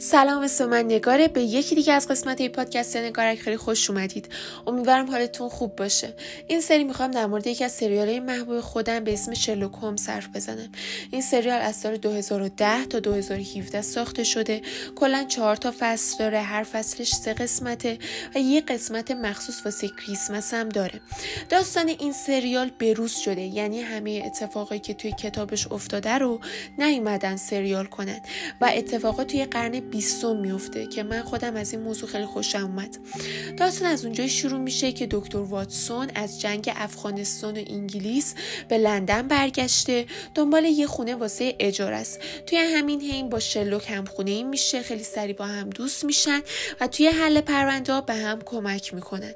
سلام اسم من نگاره به یکی دیگه از قسمت ای پادکست نگارک خیلی خوش اومدید. امیدوارم حالتون خوب باشه. این سری می‌خوام در مورد یکی از سریال محبوب خودم به اسم شرلوک هوم صرف بزنم. این سریال از سال 2010 تا 2017 ساخته شده. کلا چهار تا فصل داره. هر فصلش سه قسمته و یه قسمت مخصوص واسه کریسمس هم داره. داستان این سریال بروز شده. یعنی همه اتفاقی که توی کتابش افتاده رو نیومدن سریال کنن. و اتفاقات توی قرن بیستم میفته که من خودم از این موضوع خیلی خوشم اومد. داستان از اونجای شروع میشه که دکتر واتسون از جنگ افغانستان و انگلیس به لندن برگشته. دنبال یه خونه واسه اجاره است. توی همین حین با شلوک هم خونه ای میشه خیلی سری با هم دوست میشن و توی حل پرونده به هم کمک می‌کنن.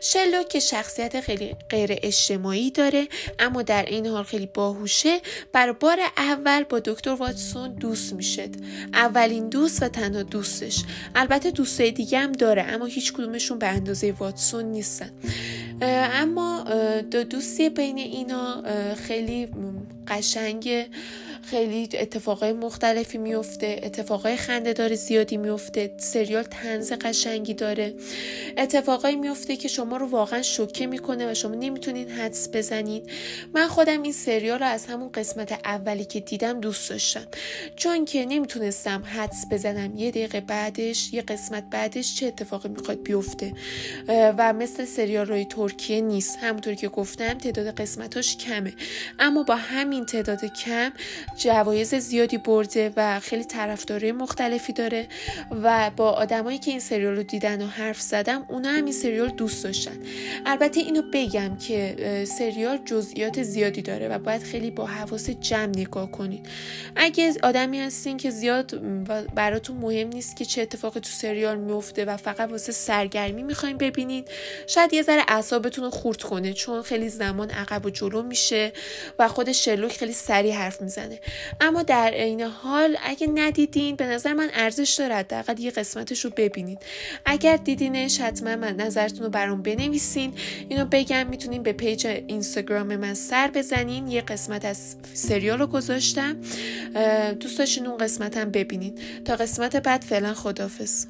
شلوک که شخصیت خیلی غیر اجتماعی داره اما در این حال خیلی باهوشه بر بار اول با دکتر واتسون دوست میشه اولین دوست و تنها دوستش. البته دوستای دیگه هم داره اما هیچ کدومشون به اندازه واتسون نیستن. اما دو دوستی بین اینا خیلی قشنگ خیلی اتفاقای مختلفی میفته اتفاقای خنده داره زیادی میفته سریال تنز قشنگی داره. اتفاقایی میفته که شما رو واقعا شوکه می‌کنه و شما نمی‌تونین حدس بزنید. من خودم این سریال رو از همون قسمت اولی که دیدم دوست داشتم. چون که نمی‌تونستم حدس بزنم یه دقیقه بعدش یه قسمت بعدش چه اتفاقی می‌خواد بیفته. و مثل سریال روی ترکیه نیست. همونطور که گفتم تعداد قسمتاش کمه. اما با همین تعداد کم جوایز زیادی برده و خیلی طرفدارای مختلفی داره و با آدمایی که این سریال رو دیدن و حرف زدم اونا هم این سریال دوست داشتن. البته اینو بگم که سریال جزئیات زیادی داره و باید خیلی با حواس جمع نگاه کنید. اگه آدمی هستین که زیاد براتون مهم نیست که چه اتفاقی تو سریال میفته و فقط واسه سرگرمی می‌خواین ببینید شاید یه ذره اعصابتون رو خورد کنه چون خیلی زمان عقب و جلو میشه و خود شلوک خیلی سریع حرف می‌زنه. اما در عین حال اگه ندیدین به نظر من ارزش داره حداقل یه قسمتش رو ببینید. اگر دیدینش حتما من نظرتون رو برام بنویسین. اینو بگم می‌تونین به پیج اینستاگرام من سر بزنین. یه قسمت از سریال رو گذاشتم. دوست داشتین اون قسمت هم ببینین تا قسمت بعد فعلا خدافظ